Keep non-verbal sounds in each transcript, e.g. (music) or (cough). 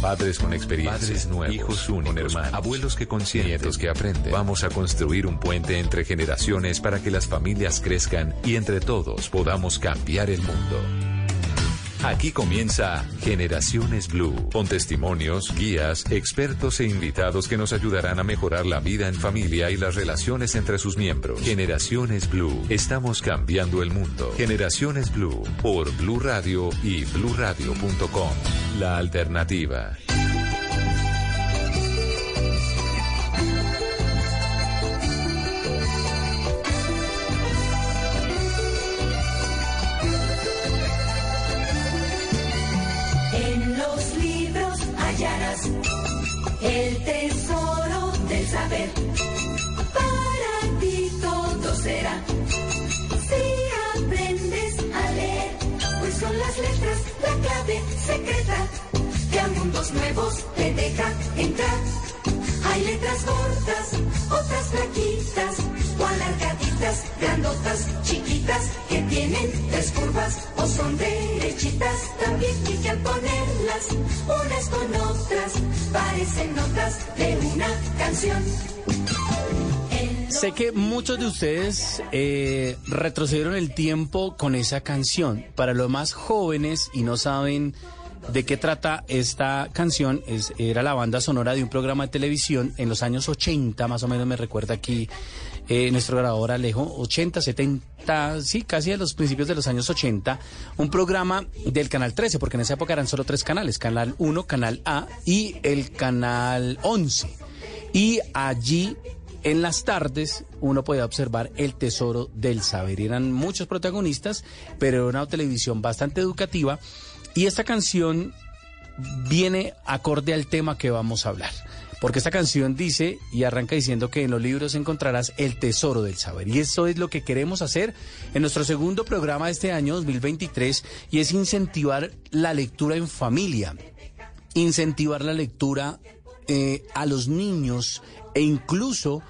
Padres con experiencia, padres nuevos, hijos únicos, hermanos, abuelos que consienten, nietos que aprenden. Vamos a construir un puente entre generaciones para que las familias crezcan y entre todos podamos cambiar el mundo. Aquí comienza Generaciones Blue, con testimonios, guías, expertos e invitados que nos ayudarán a mejorar la vida en familia y las relaciones entre sus miembros. Generaciones Blue, estamos cambiando el mundo. Generaciones Blue, por Blue Radio y bluradio.com. La alternativa. Letras la clave secreta que a mundos nuevos te deja entrar. Hay letras gordas, otras flaquitas o alargaditas, grandotas, chiquitas, que tienen tres curvas o son derechitas. También y al ponerlas unas con otras parecen notas de una canción. Sé que muchos de ustedes eh, retrocedieron el tiempo con esa canción. Para los más jóvenes y no saben de qué trata esta canción, es, era la banda sonora de un programa de televisión en los años 80, más o menos me recuerda aquí eh, nuestro grabador Alejo, 80, 70, sí, casi a los principios de los años 80, un programa del Canal 13, porque en esa época eran solo tres canales, Canal 1, Canal A y el Canal 11. Y allí en las tardes uno podía observar el tesoro del saber. Eran muchos protagonistas, pero era una televisión bastante educativa. Y esta canción viene acorde al tema que vamos a hablar. Porque esta canción dice y arranca diciendo que en los libros encontrarás el tesoro del saber. Y eso es lo que queremos hacer en nuestro segundo programa de este año 2023 y es incentivar la lectura en familia, incentivar la lectura eh, a los niños e incluso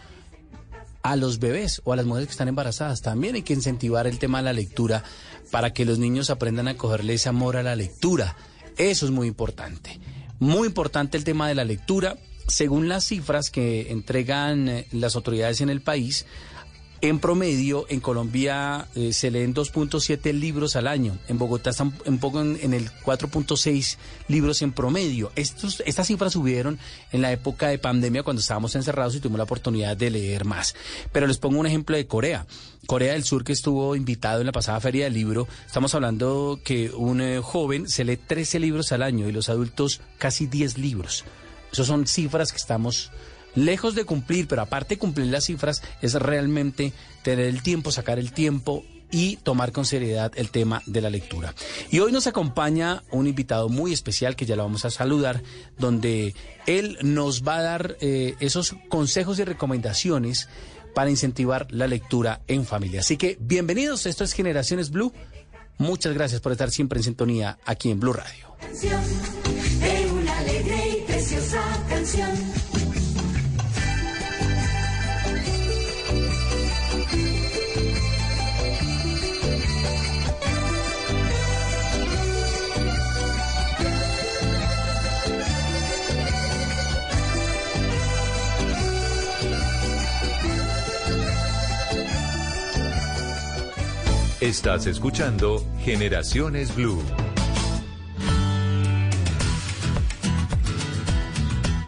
a los bebés o a las mujeres que están embarazadas. También hay que incentivar el tema de la lectura para que los niños aprendan a cogerle ese amor a la lectura. Eso es muy importante. Muy importante el tema de la lectura. Según las cifras que entregan eh, las autoridades en el país, en promedio, en Colombia eh, se leen 2.7 libros al año. En Bogotá están un poco en, en el 4.6 libros en promedio. Estas cifras subieron en la época de pandemia cuando estábamos encerrados y tuvimos la oportunidad de leer más. Pero les pongo un ejemplo de Corea. Corea del Sur que estuvo invitado en la pasada feria del libro. Estamos hablando que un eh, joven se lee 13 libros al año y los adultos casi 10 libros. Esas son cifras que estamos lejos de cumplir, pero aparte de cumplir las cifras, es realmente tener el tiempo, sacar el tiempo y tomar con seriedad el tema de la lectura. Y hoy nos acompaña un invitado muy especial que ya lo vamos a saludar, donde él nos va a dar eh, esos consejos y recomendaciones para incentivar la lectura en familia. Así que bienvenidos, esto es Generaciones Blue. Muchas gracias por estar siempre en sintonía aquí en Blue Radio. Estás escuchando Generaciones Blue.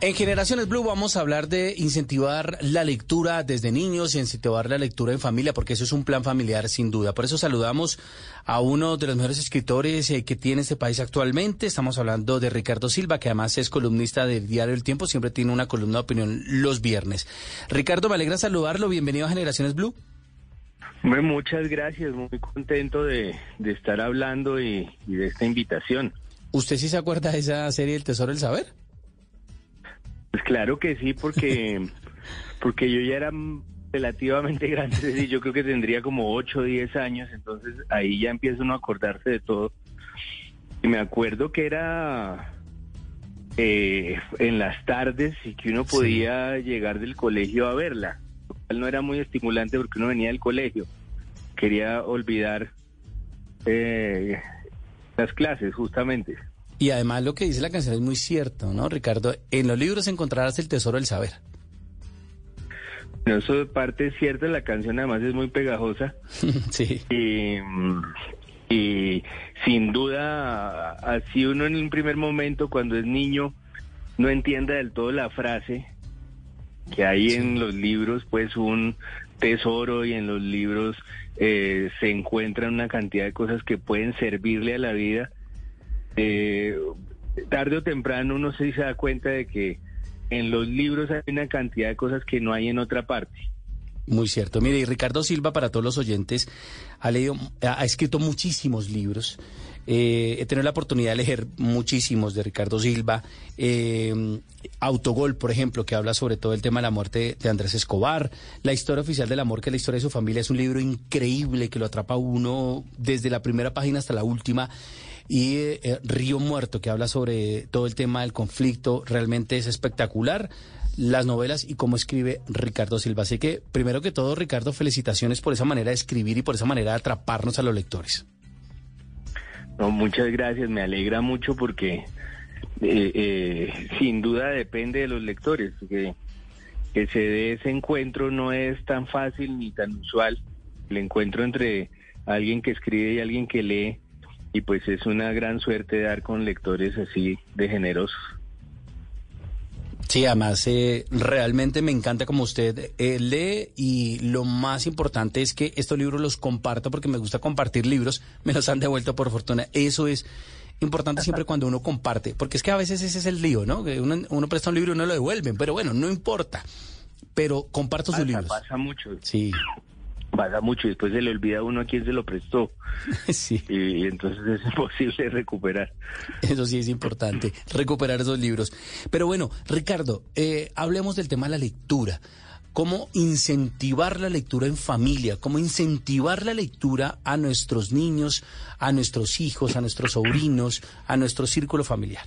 En Generaciones Blue vamos a hablar de incentivar la lectura desde niños y incentivar la lectura en familia, porque eso es un plan familiar sin duda. Por eso saludamos a uno de los mejores escritores eh, que tiene este país actualmente. Estamos hablando de Ricardo Silva, que además es columnista del Diario El Tiempo, siempre tiene una columna de opinión los viernes. Ricardo, me alegra saludarlo. Bienvenido a Generaciones Blue. Muchas gracias, muy contento de, de estar hablando y, y de esta invitación. ¿Usted sí se acuerda de esa serie El Tesoro del Saber? Pues claro que sí, porque, (laughs) porque yo ya era relativamente grande, es decir, yo creo que tendría como 8 o 10 años, entonces ahí ya empieza uno a acordarse de todo. Y me acuerdo que era eh, en las tardes y que uno podía llegar del colegio a verla, no era muy estimulante porque uno venía del colegio, quería olvidar eh, las clases justamente. Y además lo que dice la canción es muy cierto, ¿no, Ricardo? En los libros encontrarás el tesoro del saber. No, eso de parte es cierta, la canción además es muy pegajosa. (laughs) sí. Y, y sin duda, así uno en un primer momento, cuando es niño, no entienda del todo la frase, que hay en los libros pues un tesoro y en los libros eh, se encuentran una cantidad de cosas que pueden servirle a la vida. Eh, tarde o temprano uno se da cuenta de que en los libros hay una cantidad de cosas que no hay en otra parte. Muy cierto. Mire, y Ricardo Silva, para todos los oyentes, ha leído, ha escrito muchísimos libros. Eh, he tenido la oportunidad de leer muchísimos de Ricardo Silva. Eh, Autogol, por ejemplo, que habla sobre todo el tema de la muerte de Andrés Escobar. La historia oficial del amor, que es la historia de su familia, es un libro increíble que lo atrapa uno desde la primera página hasta la última. Y eh, Río Muerto, que habla sobre todo el tema del conflicto, realmente es espectacular las novelas y cómo escribe Ricardo Silva. Así que, primero que todo, Ricardo, felicitaciones por esa manera de escribir y por esa manera de atraparnos a los lectores. No, muchas gracias, me alegra mucho porque eh, eh, sin duda depende de los lectores, que, que se dé ese encuentro no es tan fácil ni tan usual, el encuentro entre alguien que escribe y alguien que lee, y pues es una gran suerte dar con lectores así de generosos. Sí, además eh, realmente me encanta como usted eh, lee y lo más importante es que estos libros los comparto porque me gusta compartir libros, (laughs) me los han devuelto por fortuna. Eso es importante siempre cuando uno comparte, porque es que a veces ese es el lío, ¿no? Que uno, uno presta un libro y no lo devuelven, pero bueno, no importa. Pero comparto sus libros. Pasa mucho. Sí pasa mucho y después se le olvida a uno a quién se lo prestó. (laughs) Sí. Y, entonces es (laughs) imposible recuperar. Eso sí es importante, recuperar esos libros. Pero bueno, Ricardo, eh, hablemos del tema de la lectura. ¿Cómo incentivar la lectura en familia? ¿Cómo incentivar la lectura a nuestros niños, a nuestros hijos, a nuestros sobrinos, a nuestro círculo familiar?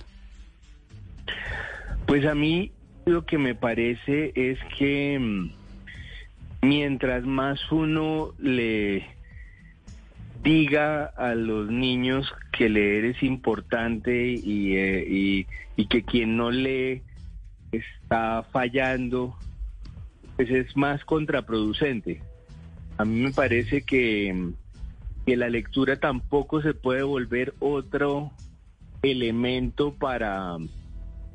Pues a mí lo que me parece es que mm, mientras más uno le diga a los niños que leer es importante y, eh, que quien no lee está fallando, pues es más contraproducente. A mí me parece que, que la lectura tampoco se puede volver otro elemento para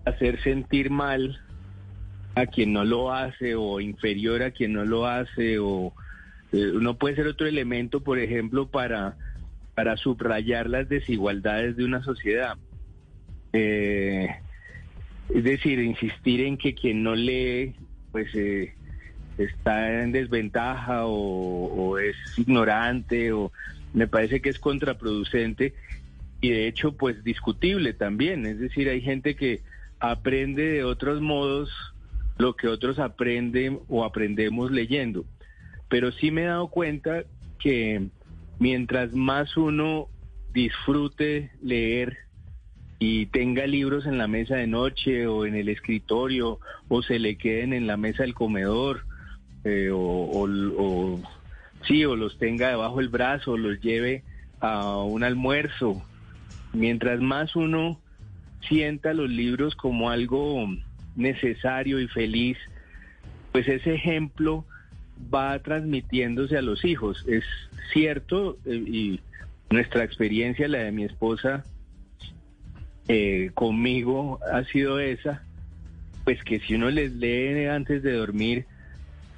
hacer sentir mal a quien no lo hace o inferior a quien no lo hace o eh, no puede ser otro elemento, por ejemplo, para, para subrayar las desigualdades de una sociedad. Eh, es decir, insistir en que quien no lee, pues eh, está en desventaja o, es ignorante o me parece que es contraproducente y de hecho pues discutible también. Es decir, hay gente que aprende de otros modos lo que otros aprenden o aprendemos leyendo. Pero sí me he dado cuenta que mientras más uno disfrute leer y tenga libros en la mesa de noche o en el escritorio o se le queden en la mesa del comedor eh, o, sí o los tenga debajo del brazo o los lleve a un almuerzo mientras más uno sienta los libros como algo necesario y feliz, pues ese ejemplo va transmitiéndose a los hijos. Es cierto, eh, y nuestra experiencia, la de mi esposa, eh, conmigo ha sido esa, pues que si uno les lee antes de dormir,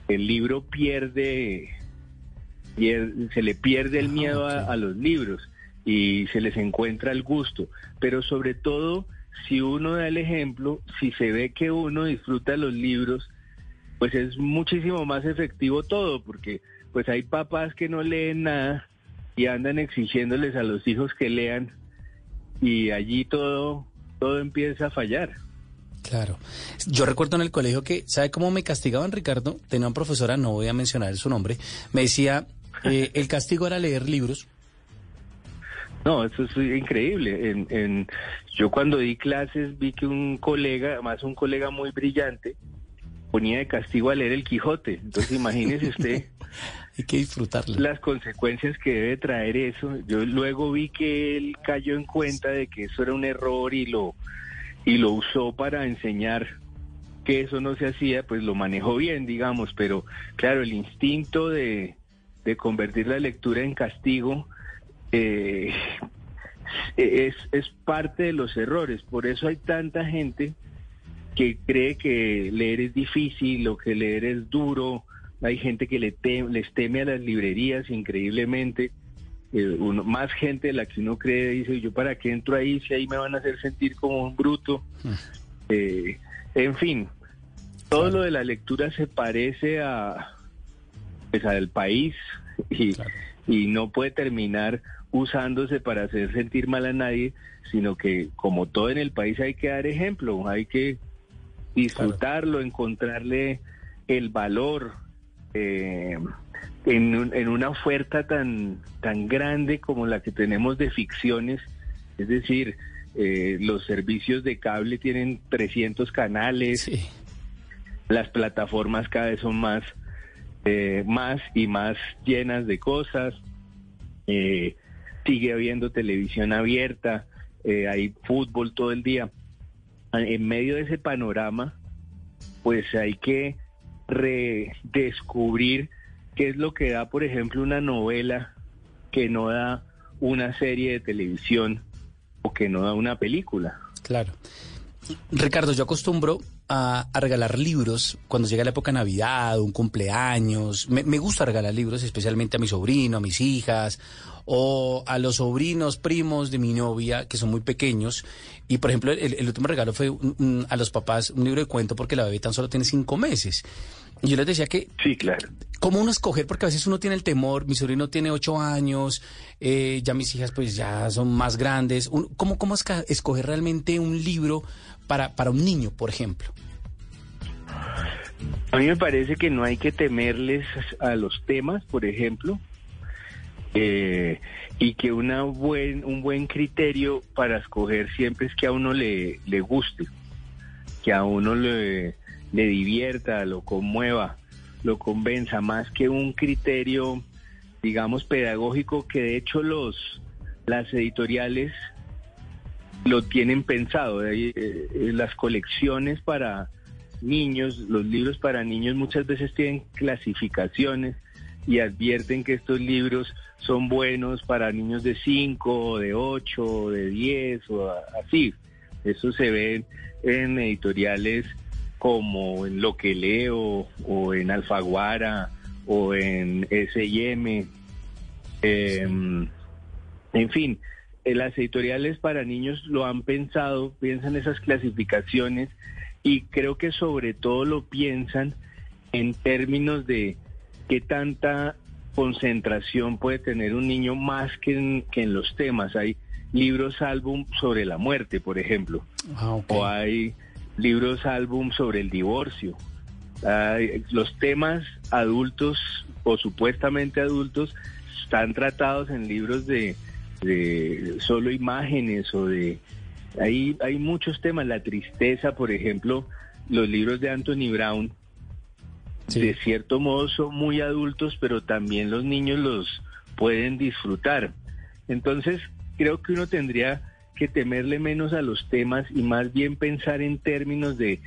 el libro pierde, se le pierde el ah, miedo a los libros y se les encuentra el gusto, pero sobre todo si uno da el ejemplo, si se ve que uno disfruta los libros, pues es muchísimo más efectivo todo, porque pues hay papás que no leen nada y andan exigiéndoles a los hijos que lean y allí todo, todo empieza a fallar. Claro. Yo recuerdo en el colegio que, ¿sabe cómo me castigaban, Ricardo? Tenía una profesora, no voy a mencionar su nombre, me decía, eh, el castigo era leer libros. No, eso es increíble. En, en, yo cuando di clases vi que un colega, más un colega muy brillante, ponía de castigo a leer el Quijote. Entonces (laughs) imagínese usted Hay que disfrutarlo. las consecuencias que debe traer eso. Yo luego vi que él cayó en cuenta de que eso era un error y lo y lo usó para enseñar que eso no se hacía, pues lo manejó bien, digamos, pero claro, el instinto de, de convertir la lectura en castigo eh, es, es parte de los errores. Por eso hay tanta gente que cree que leer es difícil o que leer es duro. Hay gente que le tem- les teme a las librerías increíblemente. Eh, uno- más gente de la que uno cree dice, yo para qué entro ahí si ahí me van a hacer sentir como un bruto. Eh, en fin, todo lo de la lectura se parece a pues, al país y, y no puede terminar usándose para hacer sentir mal a nadie, sino que como todo en el país hay que dar ejemplo, hay que disfrutarlo, encontrarle el valor eh, en, un- en una oferta tan, tan grande como la que tenemos de ficciones, es decir, eh, los servicios de cable tienen 300 canales, Sí. las plataformas cada vez son más, eh, más y más llenas de cosas. Eh, sigue habiendo televisión abierta, eh, hay fútbol todo el día. En medio de ese panorama, pues hay que redescubrir qué es lo que da, por ejemplo, una novela que no da una serie de televisión o que no da una película. Claro. Ricardo, yo acostumbro a, a regalar libros cuando llega la época de Navidad, un cumpleaños. Me, me gusta regalar libros, especialmente a mi sobrino, a mis hijas, o a los sobrinos, primos de mi novia, que son muy pequeños. Y, por ejemplo, el, el último regalo fue un- un- a los papás un libro de cuento porque la bebé tan solo tiene cinco meses. Y yo les decía que Sí, claro. ¿Cómo uno escoger? Porque a veces uno tiene el temor, mi sobrino tiene ocho años, eh, ya mis hijas pues ya son más grandes. ¿Cómo, cómo escoger realmente un libro para, para un niño, por ejemplo? A mí me parece que no hay que temerles a los temas, por ejemplo, eh, y que una buen, un buen criterio para escoger siempre es que a uno le, le guste, que a uno le, le divierta, lo conmueva, lo convenza, más que un criterio, digamos, pedagógico que de hecho los las editoriales lo tienen pensado. Eh, eh, las colecciones para niños, los libros para niños muchas veces tienen clasificaciones y advierten que estos libros son buenos para niños de 5, de 8, de 10 o así. Eso se ve en editoriales como en Lo que leo o en Alfaguara o en S&M. Em, en fin, eh, las editoriales para niños lo han pensado, piensan esas clasificaciones y creo que sobre todo lo piensan en términos de qué tanta concentración puede tener un niño más que en, que en los temas. Hay libros álbum sobre la muerte, por ejemplo, Ah, o hay libros álbum sobre el divorcio. Hay- los temas adultos o supuestamente adultos están tratados en libros de, de solo imágenes o de... Hay, hay muchos temas, la tristeza, por ejemplo, los libros de Anthony Brown, Sí. de cierto modo son muy adultos, pero también los niños los pueden disfrutar. Entonces, creo que uno tendría que temerle menos a los temas y más bien pensar en términos de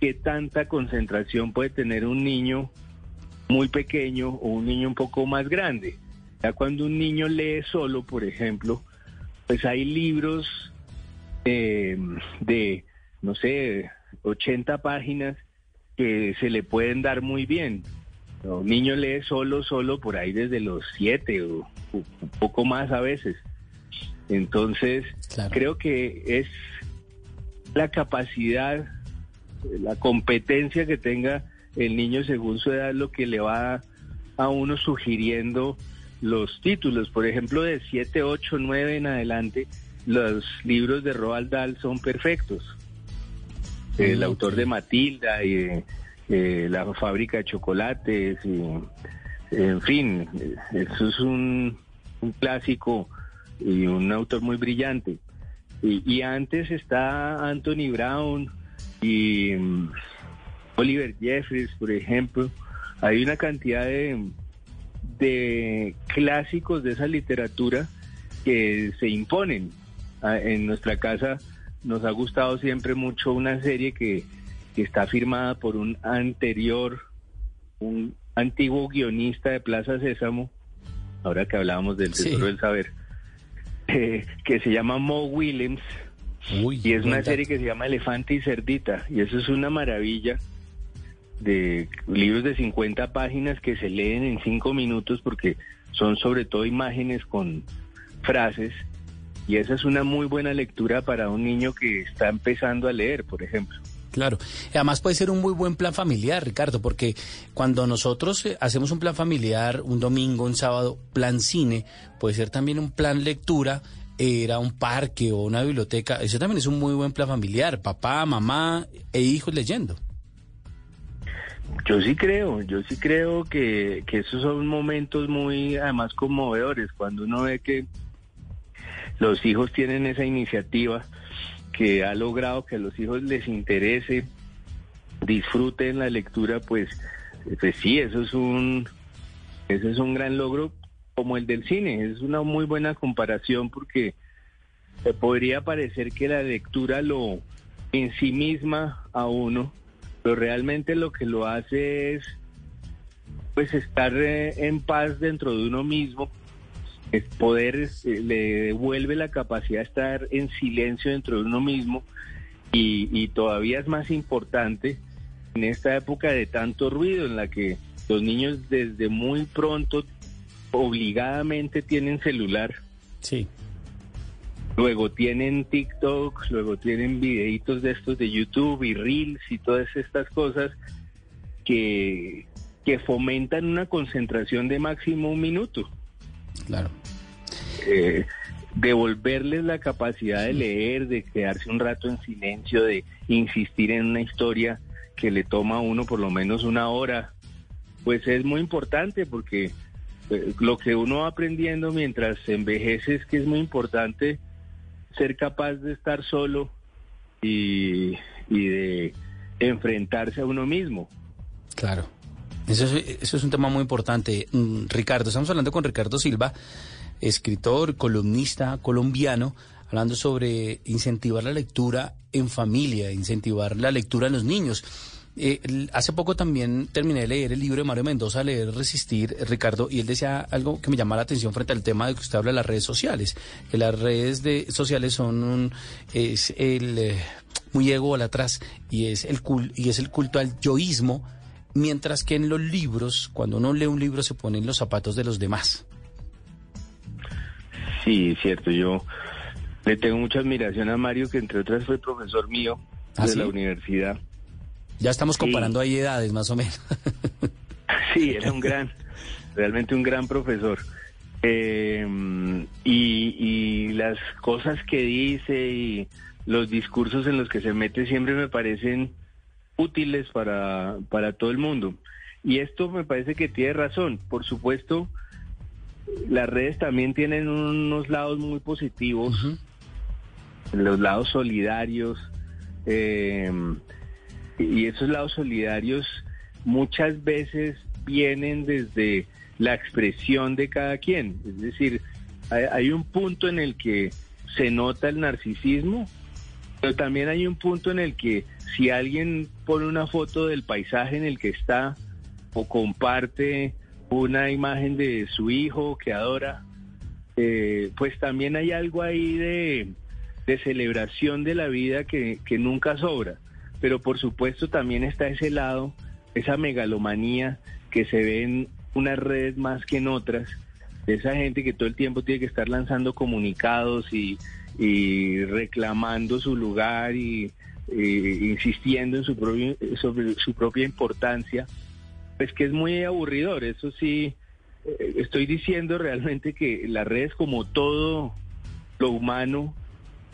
qué tanta concentración puede tener un niño muy pequeño o un niño un poco más grande. Ya cuando un niño lee solo, por ejemplo, pues hay libros eh, de, no sé, 80 páginas que se le pueden dar muy bien. Un niño lee solo, solo por ahí desde los 7 o o un poco más a veces. Entonces, Claro. creo que es la capacidad, la competencia que tenga el niño según su edad lo que le va a uno sugiriendo los títulos. Por ejemplo, de 7, 8, 9 en adelante, los libros de Roald Dahl son perfectos. El autor de Matilda y eh, eh, La fábrica de chocolates, y, en fin, eso es un, un clásico y un autor muy brillante. Y, y antes está Anthony Brown y mm, Oliver Jeffries, por ejemplo. Hay una cantidad de, de clásicos de esa literatura que se imponen. Ah, En nuestra casa nos ha gustado siempre mucho una serie que, que está firmada por un anterior, un antiguo guionista de Plaza Sésamo, ahora que hablábamos del Sí. Tesoro del Saber, (laughs) eh, que se llama Mo Williams. Uy, Y es una serie que se llama Elefante y Cerdita. Y eso es una maravilla de libros de 50 páginas que se leen en 5 minutos porque son sobre todo imágenes con frases. Y esa es una muy buena lectura para un niño que está empezando a leer, por ejemplo. Claro. Además puede ser un muy buen plan familiar, Ricardo, porque cuando nosotros eh, hacemos un plan familiar, un domingo, un sábado, plan cine, puede ser también un plan lectura, ir a un parque o una biblioteca. Eso también es un muy buen plan familiar. Papá, mamá e hijos leyendo. Yo sí creo, yo sí creo que, esos son momentos muy, además, conmovedores, cuando uno ve que los hijos tienen esa iniciativa que ha logrado que a los hijos les interese, disfruten la lectura, pues, pues sí, eso es un, eso es un gran logro como el del cine, es una muy buena comparación porque podría parecer que la lectura lo en sí misma a uno, pero realmente lo que lo hace es pues estar eh, en paz dentro de uno mismo, es poder eh, le devuelve la capacidad de estar en silencio dentro de uno mismo y, y todavía es más importante en esta época de tanto ruido en la que los niños desde muy pronto obligadamente tienen celular. Sí. Luego tienen TikTok, luego tienen videitos de estos de YouTube y Reels y todas estas cosas que, que fomentan una concentración de máximo un minuto. Claro. Eh, devolverles la capacidad de leer, de quedarse un rato en silencio, de insistir en una historia que le toma a uno por lo menos una hora, pues es muy importante porque eh, lo que uno va aprendiendo mientras envejece es que es muy importante ser capaz de estar solo y, y de enfrentarse a uno mismo. Claro. Eso es, eso es un tema muy importante. Mm, Ricardo, estamos hablando con Ricardo Silva, escritor, columnista colombiano, hablando sobre incentivar la lectura en familia, incentivar la lectura en los niños. Eh, hace poco también terminé de leer el libro de Mario Mendoza, Leer, Resistir, Ricardo, y él decía algo que me llama la atención frente al tema de que usted habla de las redes sociales, que las redes de, sociales son un, es el, eh, muy atrás y es el cul- y es el culto al yoísmo, mientras que en los libros, cuando uno lee un libro se pone en los zapatos de los demás. Sí, cierto, yo le tengo mucha admiración a Mario, que entre otras fue profesor mío ¿Ah, de sí? la universidad. Ya estamos Sí. comparando ahí edades, más o menos. (laughs) Sí, era un gran, realmente un gran profesor. Eh, y, y las cosas que dice y los discursos en los que se mete siempre me parecen útiles para, para todo el mundo. Y esto me parece que tiene razón. Por supuesto, las redes también tienen unos lados muy positivos, los lados solidarios. eh, y esos lados solidarios muchas veces vienen desde la expresión de cada quien. Es decir, hay, un punto en el que se nota el narcisismo, pero también hay un punto en el que si alguien pone una foto del paisaje en el que está o comparte una imagen de su hijo que adora, eh, pues también hay algo ahí de, celebración de la vida que nunca sobra. Pero por supuesto también está ese lado, esa megalomanía que se ve en unas redes más que en otras, de esa gente que todo el tiempo tiene que estar lanzando comunicados y, reclamando su lugar y, y insistiendo en su, propio, sobre su propia importancia, pues que es muy aburridor. Eso sí, eh, estoy diciendo realmente que las redes como todo lo humano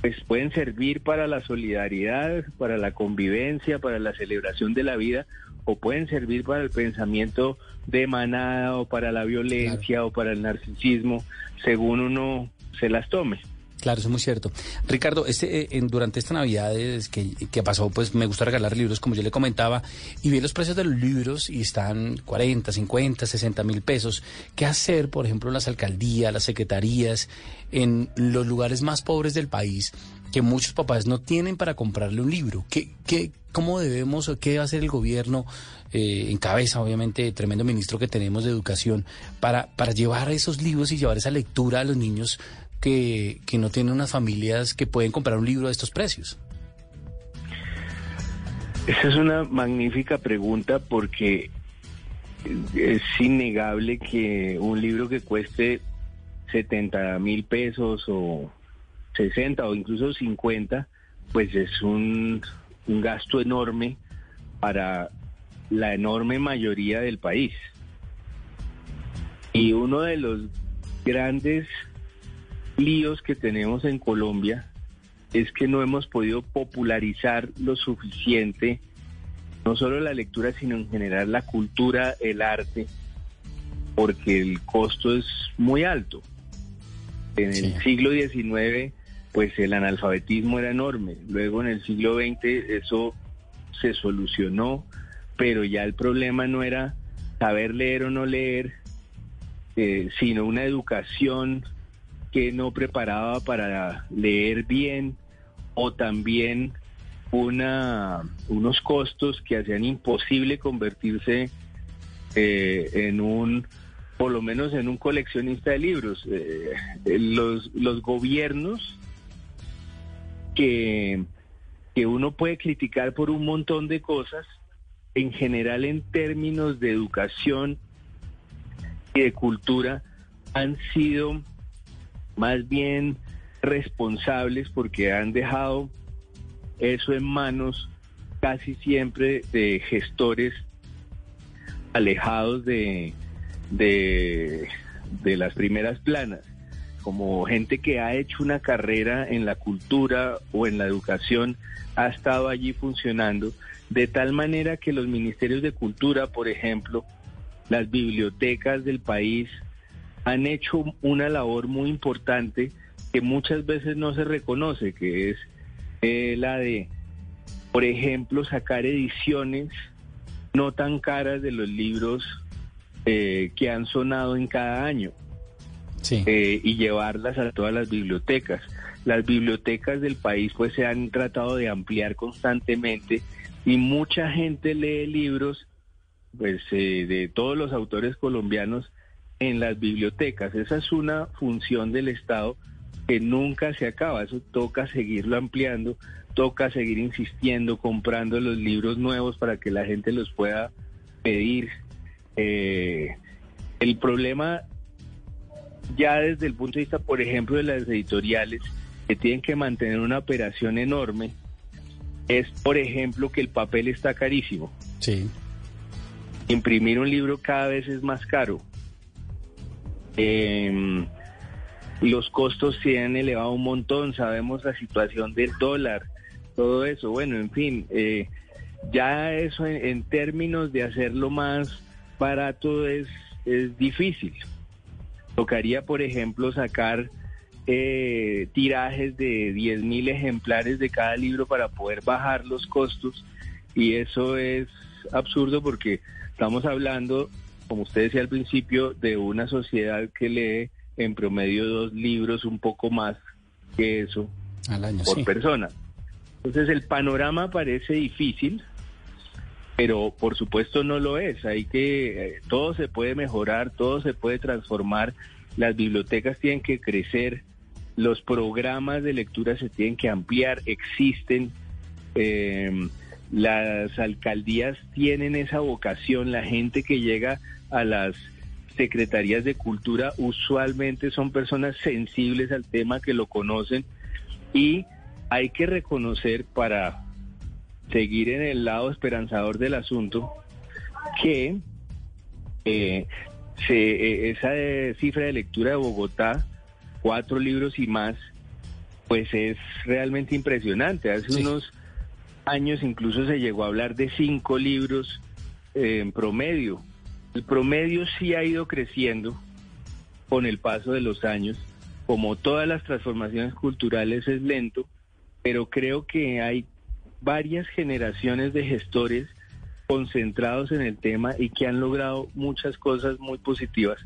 pues pueden servir para la solidaridad, para la convivencia, para la celebración de la vida, o pueden servir para el pensamiento de manada, o para la violencia, o para el narcisismo, según uno se las tome. Claro, eso es muy cierto. Ricardo, este, eh, en, durante esta Navidad que, que, pasó, pues me gusta regalar libros, como yo le comentaba, y vi los precios de los libros y están 40, 50, 60 mil pesos. ¿Qué hacer, por ejemplo, las alcaldías, las secretarías, en los lugares más pobres del país, que muchos papás no tienen para comprarle un libro? ¿Qué, qué, ¿Cómo debemos o qué a hacer el gobierno, eh, en cabeza, obviamente, tremendo ministro que tenemos de educación, para, para llevar esos libros y llevar esa lectura a los niños? Que, no tienen unas familias que pueden comprar un libro de estos precios? Esa es una magnífica pregunta porque es innegable que un libro que cueste 70 mil pesos o 60 o incluso 50, pues es un, un gasto enorme para la enorme mayoría del país. Y uno de los grandes líos que tenemos en Colombia es que no hemos podido popularizar lo suficiente, no solo la lectura, sino en general la cultura, el arte, porque el costo es muy alto. En el siglo XIX, pues el analfabetismo era enorme. Luego en el siglo XX eso se solucionó, pero ya el problema no era saber leer o no leer, eh, sino una educación que no preparaba para leer bien o también una, unos costos que hacían imposible convertirse eh, en un, por lo menos en un coleccionista de libros. Eh, los, los gobiernos que, que uno puede criticar por un montón de cosas, en general en términos de educación y de cultura, han sido más bien responsables porque han dejado eso en manos casi siempre de gestores alejados de, de, las primeras planas, como gente que ha hecho una carrera en la cultura o en la educación, ha estado allí funcionando, de tal manera que los ministerios de cultura, por ejemplo, las bibliotecas del país, han hecho una labor muy importante que muchas veces no se reconoce, que es eh, la de, por ejemplo, sacar ediciones no tan caras de los libros eh, que han sonado en cada año eh, y llevarlas a todas las bibliotecas. Las bibliotecas del país pues se han tratado de ampliar constantemente y mucha gente lee libros pues de todos los autores colombianos en las bibliotecas. Esa es una función del Estado que nunca se acaba. Eso toca seguirlo ampliando, toca seguir insistiendo, comprando los libros nuevos para que la gente los pueda pedir. Eh, el problema ya desde el punto de vista, por ejemplo, de las editoriales, que tienen que mantener una operación enorme, es, por ejemplo, que el papel está carísimo. Sí. Imprimir un libro cada vez es más caro. Eh, los costos se han elevado un montón, sabemos la situación del dólar, todo eso. Bueno, en fin, eh, ya eso en, términos de hacerlo más barato es, es difícil. Tocaría, por ejemplo, sacar eh, tirajes de 10 mil ejemplares de cada libro para poder bajar los costos y eso es absurdo porque estamos hablando como usted decía al principio, de una sociedad que lee en promedio dos libros, un poco más que eso al año, por persona. Entonces el panorama parece difícil, pero por supuesto no lo es. Hay que eh, todo se puede mejorar, todo se puede transformar. Las bibliotecas tienen que crecer, los programas de lectura se tienen que ampliar, existen. Eh, las alcaldías tienen esa vocación, la gente que llega a las secretarías de cultura usualmente son personas sensibles al tema que lo conocen y hay que reconocer para seguir en el lado esperanzador del asunto que eh, se, eh, esa cifra de lectura de Bogotá, cuatro libros y más, pues es realmente impresionante. Hace Sí. unos años incluso se llegó a hablar de cinco libros eh, en promedio. El promedio sí ha ido creciendo con el paso de los años. Como todas las transformaciones culturales es lento, pero creo que hay varias generaciones de gestores concentrados en el tema y que han logrado muchas cosas muy positivas.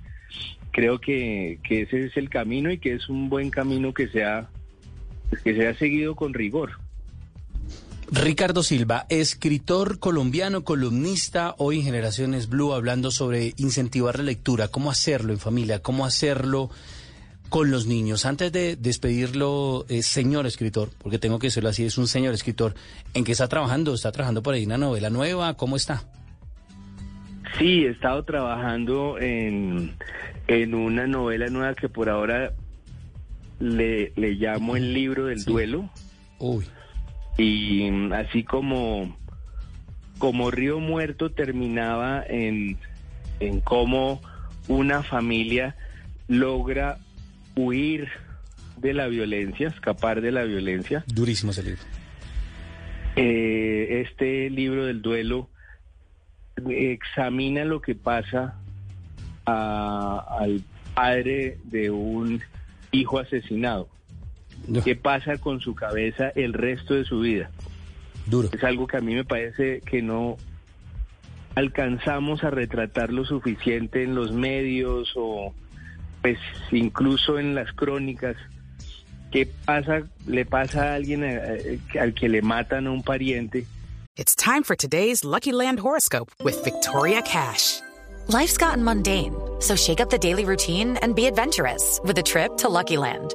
Creo que, ese es el camino y que es un buen camino que se que se ha seguido con rigor. Ricardo Silva, escritor colombiano, columnista, hoy en Generaciones Blue, hablando sobre incentivar la lectura, cómo hacerlo en familia, cómo hacerlo con los niños. Antes de despedirlo, eh, señor escritor, porque tengo que decirlo así, es un señor escritor, ¿en qué está trabajando? ¿Está trabajando por ahí una novela nueva? ¿Cómo está? Sí, he estado trabajando en, en una novela nueva que por ahora le, le llamo el libro del Sí. duelo. Uy, y mm, así como como Río Muerto terminaba en, en cómo una familia logra huir de la violencia, escapar de la violencia. durísimo ese libro. Eh, este libro del duelo examina lo que pasa a- al padre de un hijo asesinado. No, ¿Qué pasa con su cabeza el resto de su vida? duro. es algo que a mí me parece que no alcanzamos a retratar lo suficiente en los medios o pues incluso en las crónicas. ¿Qué pasa, le pasa a alguien eh, eh, al que le matan a un pariente? It's time for today's Lucky Land horoscope with Victoria Cash. Life's gotten mundane, so shake up the daily routine and be adventurous with a trip to Lucky Land.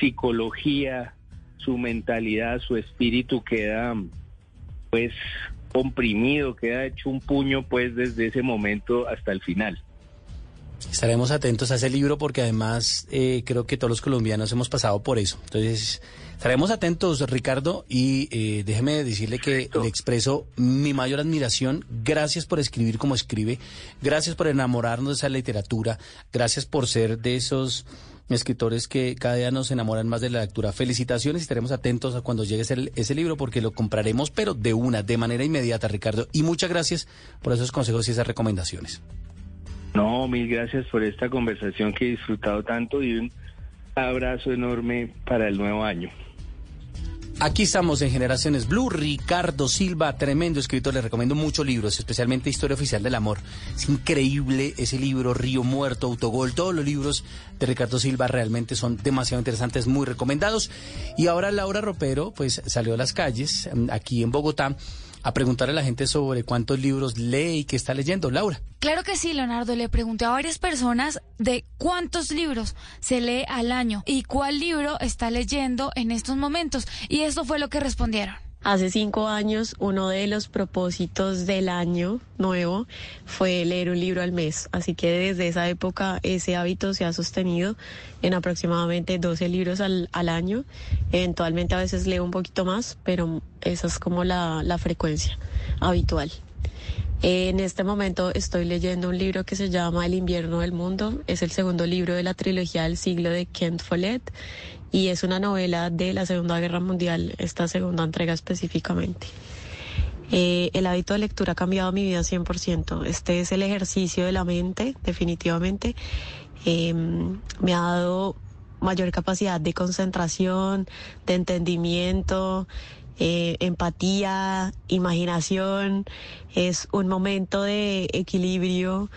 psicología, su mentalidad, su espíritu queda pues comprimido, queda hecho un puño pues desde ese momento hasta el final. Estaremos atentos a ese libro porque además eh, creo que todos los colombianos hemos pasado por eso. Entonces, estaremos atentos, Ricardo, y eh, déjeme decirle que le expreso mi mayor admiración. Gracias por escribir como escribe, gracias por enamorarnos de esa literatura, gracias por ser de esos escritores que cada día nos enamoran más de la lectura. Felicitaciones y estaremos atentos a cuando llegue ese, ese libro porque lo compraremos, pero de una, de manera inmediata, Ricardo. Y muchas gracias por esos consejos y esas recomendaciones. No, mil gracias por esta conversación que he disfrutado tanto y un abrazo enorme para el nuevo año. Aquí estamos en Generaciones Blue. Ricardo Silva, tremendo escritor. Le recomiendo muchos libros, especialmente Historia Oficial del Amor. Es increíble ese libro, Río Muerto, Autogol. Todos los libros de Ricardo Silva realmente son demasiado interesantes, muy recomendados. Y ahora Laura Ropero, pues salió a las calles mm, aquí en Bogotá a preguntarle a la gente sobre cuántos libros lee y qué está leyendo. Laura. Claro que sí, Leonardo. Le pregunté a varias personas de cuántos libros se lee al año y cuál libro está leyendo en estos momentos. Y esto fue lo que respondieron. Hace cinco años, uno de los propósitos del año nuevo fue leer un libro al mes. Así que desde esa época ese hábito se ha sostenido en aproximadamente 12 libros al, al año. Eventualmente a veces leo un poquito más, pero esa es como la, la frecuencia habitual. En este momento estoy leyendo un libro que se llama El invierno del mundo. Es el segundo libro de la trilogía del siglo de Kent Follett y es una novela de la Segunda Guerra Mundial, esta segunda entrega específicamente. Eh, el hábito de lectura ha cambiado mi vida 100%. Este es el ejercicio de la mente, definitivamente. Eh, me ha dado mayor capacidad de concentración, de entendimiento, eh, empatía, imaginación. Es un momento de equilibrio,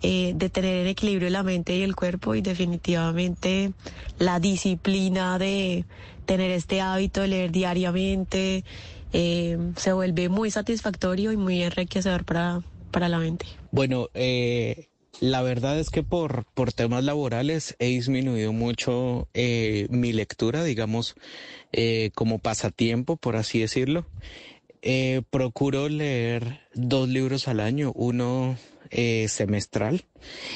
eh, de tener en equilibrio la mente y el cuerpo y definitivamente la disciplina de tener este hábito de leer diariamente eh, se vuelve muy satisfactorio y muy enriquecedor para, para la mente. Bueno, eh, la verdad es que por, por temas laborales he disminuido mucho mi lectura, digamos, como pasatiempo, por así decirlo. Procuro leer dos libros al año, uno eh, semestral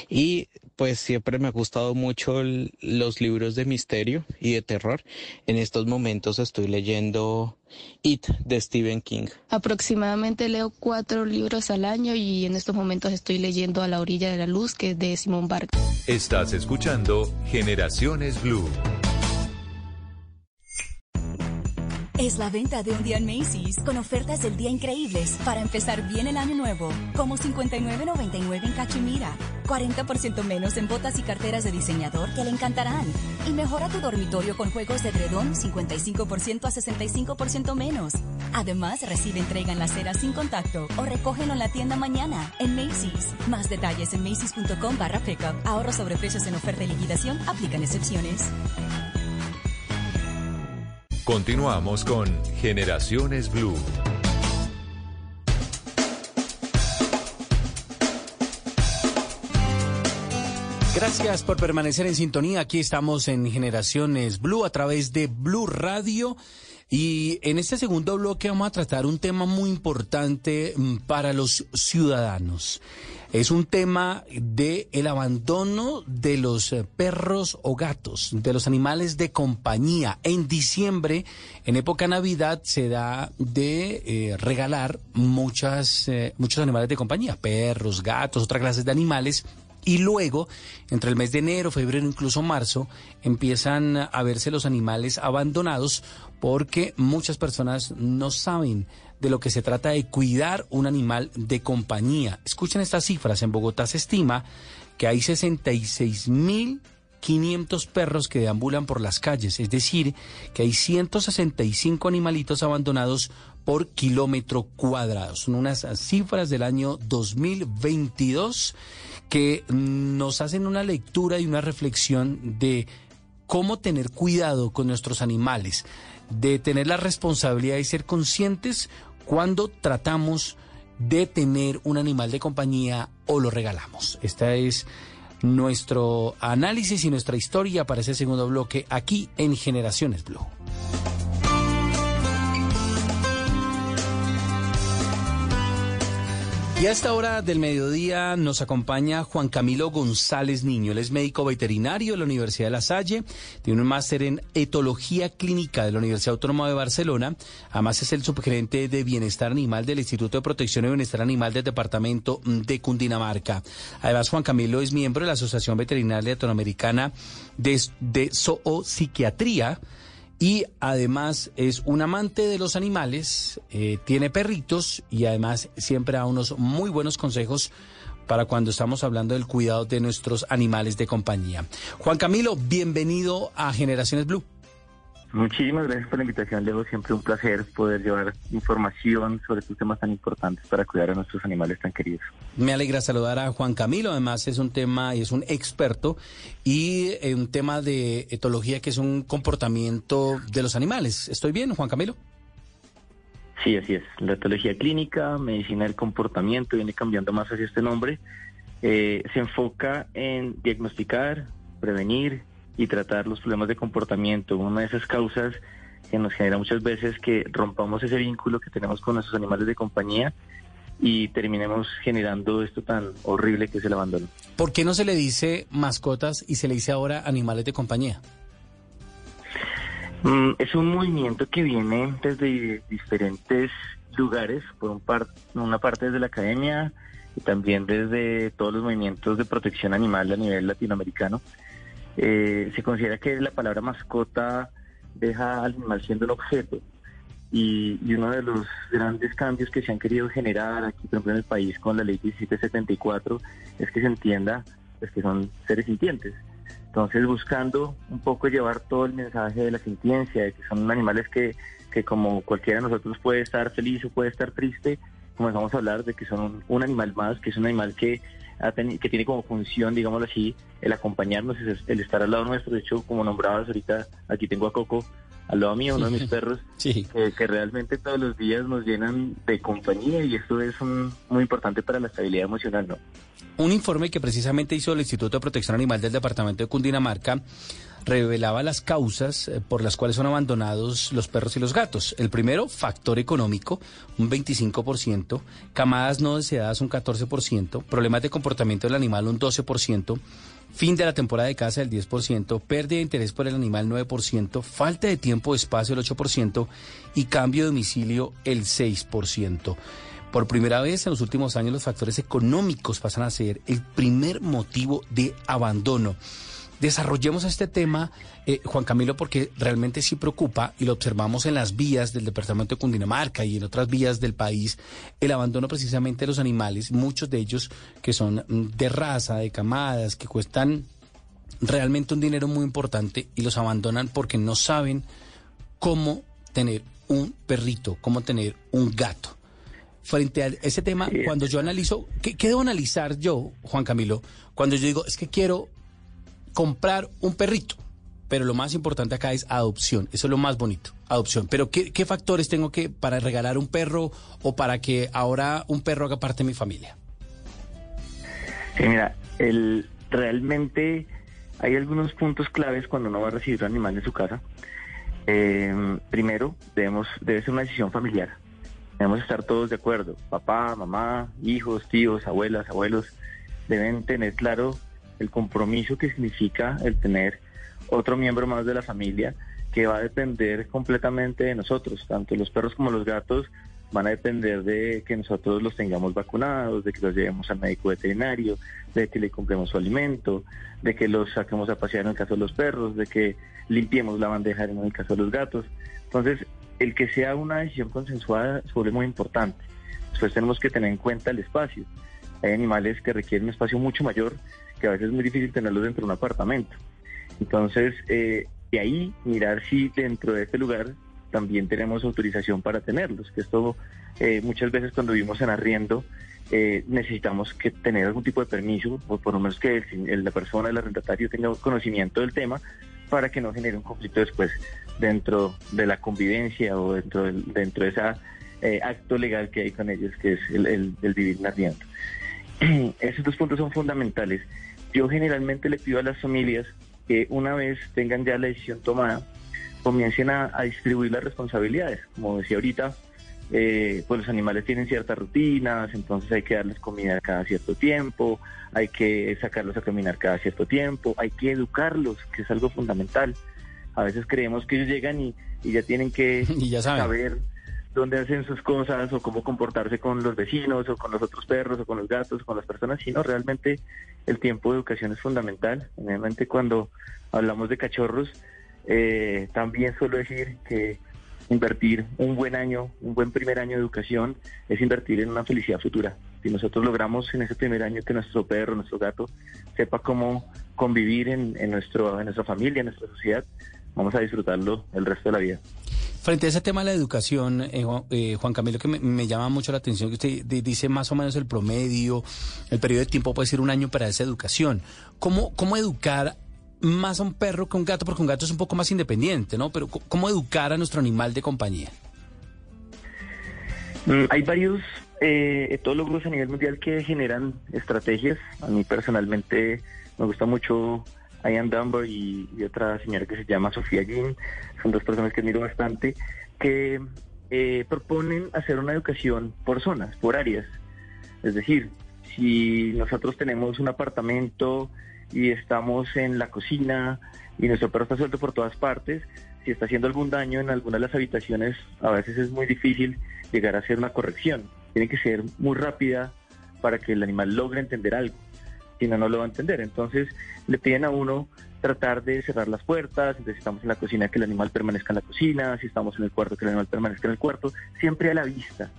y pues siempre me ha gustado mucho el- los libros de misterio y de terror. En estos momentos estoy leyendo It de Stephen King. Aproximadamente leo cuatro libros al año y en estos momentos estoy leyendo A la orilla de la luz, que es de Simón Vargas. Estás escuchando Generaciones Blue. Es la venta de un día en Macy's con ofertas del día increíbles para empezar bien el año nuevo, como 59.99 en Cachemira, 40% menos en botas y carteras de diseñador que le encantarán. Y mejora tu dormitorio con juegos de edredón 55% a 65% menos. Además, recibe entrega en la acera sin contacto o recógelo en la tienda mañana en Macy's. Más detalles en macy's.com barra pickup. Ahorro sobre precios en oferta y liquidación. Aplican excepciones. Continuamos con Generaciones Blue. Gracias por permanecer en sintonía. Aquí estamos en Generaciones Blue a través de Blue Radio. Y en este segundo bloque vamos a tratar un tema muy importante mm, para los ciudadanos. Es un tema de el abandono de los eh, perros o gatos, de los animales de compañía. En diciembre, en época Navidad, se da de eh, regalar muchas, eh, muchos animales de compañía, perros, gatos, otras clases de animales. Y luego, entre el mes de enero, febrero, incluso marzo, empiezan a verse los animales abandonados porque muchas personas no saben de lo que se trata de cuidar un animal de compañía. Escuchen estas cifras. En Bogotá se estima que hay 66 mil 500 perros que deambulan por las calles, es decir, que hay 165 animalitos abandonados por kilómetro cuadrado. Son unas cifras del año 2022 que nos hacen una lectura y una reflexión de cómo tener cuidado con nuestros animales, de tener la responsabilidad y ser conscientes cuando tratamos de tener un animal de compañía o lo regalamos. Esta es nuestro análisis y nuestra historia para ese segundo bloque aquí en Generaciones Blue. Y a esta hora del mediodía nos acompaña Juan Camilo González Niño. Él es médico veterinario de la Universidad de La Salle, tiene un máster en etología clínica de la Universidad Autónoma de Barcelona. Además es el subgerente de bienestar animal del Instituto de Protección y Bienestar Animal del Departamento de Cundinamarca. Además, Juan Camilo es miembro de la Asociación Veterinaria Latinoamericana de, de Zoopsiquiatría y además es un amante de los animales, eh, tiene perritos y además siempre da unos muy buenos consejos para cuando estamos hablando del cuidado de nuestros animales de compañía. Juan Camilo, bienvenido a Generaciones Blue. Muchísimas gracias por la invitación, Leo. Siempre un placer poder llevar información sobre estos temas tan importantes para cuidar a nuestros animales tan queridos. Me alegra saludar a Juan Camilo, además es un tema y es un experto y eh, un tema de etología que es un comportamiento de los animales. ¿Estoy bien, Juan Camilo? Sí, así es. La etología clínica, medicina del comportamiento, viene cambiando más hacia este nombre. Eh, se enfoca en diagnosticar, prevenir y tratar los problemas de comportamiento. Una de esas causas que nos genera muchas veces que rompamos ese vínculo que tenemos con nuestros animales de compañía y terminemos generando esto tan horrible que es el abandono. ¿Por qué no se le dice mascotas y se le dice ahora animales de compañía? Mm, es un movimiento que viene desde diferentes lugares, por un par- una parte desde la academia y también desde todos los movimientos de protección animal a nivel latinoamericano. Eh, se considera que la palabra mascota deja al animal siendo un objeto y, uno de los grandes cambios que se han querido generar aquí, por ejemplo, en el país con la ley 1774 es que se entienda pues, que son seres sintientes. Entonces, buscando un poco llevar todo el mensaje de la sintiencia, de que son animales que, que como cualquiera de nosotros puede estar feliz o puede estar triste, comenzamos a hablar de que son un, un animal más, que es un animal que, que tiene como función, digámoslo así, el acompañarnos, el, estar al lado nuestro. De hecho, como nombrabas ahorita, aquí tengo a Coco al lado mío, uno de mis (laughs) perros, Sí. que, que realmente todos los días nos llenan de compañía y esto es un- muy importante para la estabilidad emocional, ¿no? Un informe que precisamente hizo el Instituto de Protección Animal del Departamento de Cundinamarca revelaba las causas eh, por las cuales son abandonados los perros y los gatos. El primero, factor económico, un 25%, camadas no deseadas, un 14%, problemas de comportamiento del animal, un 12%, fin de la temporada de caza, el 10%, pérdida de interés por el animal, 9%, falta de tiempo o espacio, el 8%, y cambio de domicilio, el 6%. Por primera vez en los últimos años los factores económicos pasan a ser el primer motivo de abandono. Desarrollemos este tema, eh, Juan Camilo, porque realmente sí preocupa y lo observamos en las vías del departamento de Cundinamarca y en otras vías del país, el abandono precisamente de los animales, muchos de ellos que son mm, de raza, de camadas, que cuestan realmente un dinero muy importante y los abandonan porque no saben cómo tener un perrito, cómo tener un gato. Frente a ese tema, cuando yo analizo, ¿qué, qué debo analizar yo, Juan Camilo? Cuando yo digo, es que quiero comprar un perrito, pero lo más importante acá es adopción, eso es lo más bonito, adopción. Pero ¿qué, factores tengo que para regalar un perro o para que ahora un perro haga parte de mi familia? Sí, mira, el, realmente hay algunos puntos claves cuando uno va a recibir un animal en su casa. Eh, primero, debemos, debe ser una decisión familiar. Debemos estar todos de acuerdo. Papá, mamá, hijos, tíos, abuelas, abuelos, deben tener claro el compromiso que significa el tener otro miembro más de la familia que va a depender completamente de nosotros. Tanto los perros como los gatos van a depender de que nosotros los tengamos vacunados, de que los llevemos al médico veterinario, de que le compremos su alimento, de que los saquemos a pasear en el caso de los perros, de que limpiemos la bandeja en el caso de los gatos. Entonces, el que sea una decisión consensuada se vuelve muy importante. Después tenemos que tener en cuenta el espacio. Hay animales que requieren un espacio mucho mayor, que a veces es muy difícil tenerlos dentro de un apartamento. Entonces, eh, de ahí mirar si dentro de este lugar también tenemos autorización para tenerlos, que esto eh, muchas veces cuando vivimos en arriendo eh, necesitamos que tener algún tipo de permiso, o por lo menos que la persona, el arrendatario tenga conocimiento del tema para que no genere un conflicto después dentro de la convivencia o dentro, del, dentro de ese acto legal que hay con ellos, que es el, el- el vivir en arriendo. (clears throat) Esos dos puntos son fundamentales. Yo generalmente le pido a las familias que una vez tengan ya la decisión tomada, comiencen a, a distribuir las responsabilidades. Como decía ahorita, eh, pues los animales tienen ciertas rutinas, entonces hay que darles comida cada cierto tiempo, hay que sacarlos a caminar cada cierto tiempo, hay que educarlos, que es algo fundamental. A veces creemos que ellos llegan y, y ya tienen que (laughs) Y ya saben. saber dónde hacen sus cosas o cómo comportarse con los vecinos o con los otros perros o con los gatos con las personas, sino realmente el tiempo de educación es fundamental. Realmente cuando hablamos de cachorros, eh, también suelo decir que invertir un buen año, un buen primer año de educación es invertir en una felicidad futura. Si nosotros logramos en ese primer año que nuestro perro, nuestro gato, sepa cómo convivir en nuestro, en nuestra familia, en nuestra sociedad, vamos a disfrutarlo el resto de la vida. Frente a ese tema de la educación, eh, Juan, eh, Juan Camilo, que me, me llama mucho la atención, que usted di- dice más o menos el promedio, el periodo de tiempo puede ser un año para esa educación. ¿Cómo, cómo educar más a un perro que a un gato? Porque un gato es un poco más independiente, ¿no? Pero ¿cómo educar a nuestro animal de compañía? Mm, Hay varios eh, etólogos a nivel mundial que generan estrategias. A mí personalmente me gusta mucho Ian Dunbar y, y otra señora que se llama Sofía Jin. Son dos personas que admiro bastante, que eh, proponen hacer una educación por zonas, por áreas. Es decir, si nosotros tenemos un apartamento y estamos en la cocina y nuestro perro está suelto por todas partes, si está haciendo algún daño en alguna de las habitaciones, a veces es muy difícil llegar a hacer una corrección. Tiene que ser muy rápida para que el animal logre entender algo. No, lo va a entender. Entonces le piden a uno tratar de cerrar las puertas, si estamos en la cocina que el animal permanezca en la cocina, si estamos en el cuarto que el animal permanezca en el cuarto, siempre a la vista,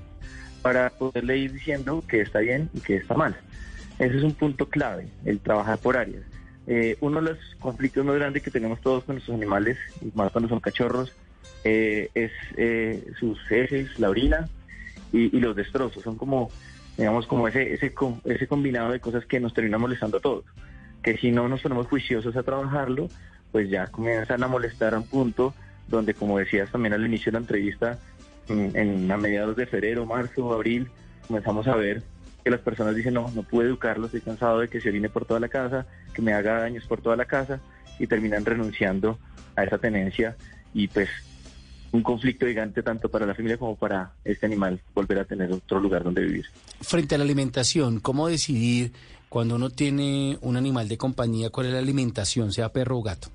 para poderle ir diciendo que está bien y que está mal. Ese es un punto clave, el trabajar por áreas. Eh, uno de los conflictos más grandes que tenemos todos con nuestros animales, y más cuando son cachorros, eh, es eh, sus heces, la orina y los destrozos. Son como, digamos, como ese, ese, ese combinado de cosas que nos termina molestando a todos. Que si no nos ponemos juiciosos a trabajarlo, pues ya comienzan a molestar a un punto donde como decías también al inicio de la entrevista, en, a mediados de febrero, marzo, abril, comenzamos a ver que las personas dicen, no, no puedo educarlo, estoy cansado de que se orine por toda la casa, que me haga daños por toda la casa, y terminan renunciando a esa tenencia y pues un conflicto gigante tanto para la familia como para este animal volver a tener otro lugar donde vivir. Frente a la alimentación, ¿cómo decidir cuando uno tiene un animal de compañía cuál es la alimentación, sea perro o gato?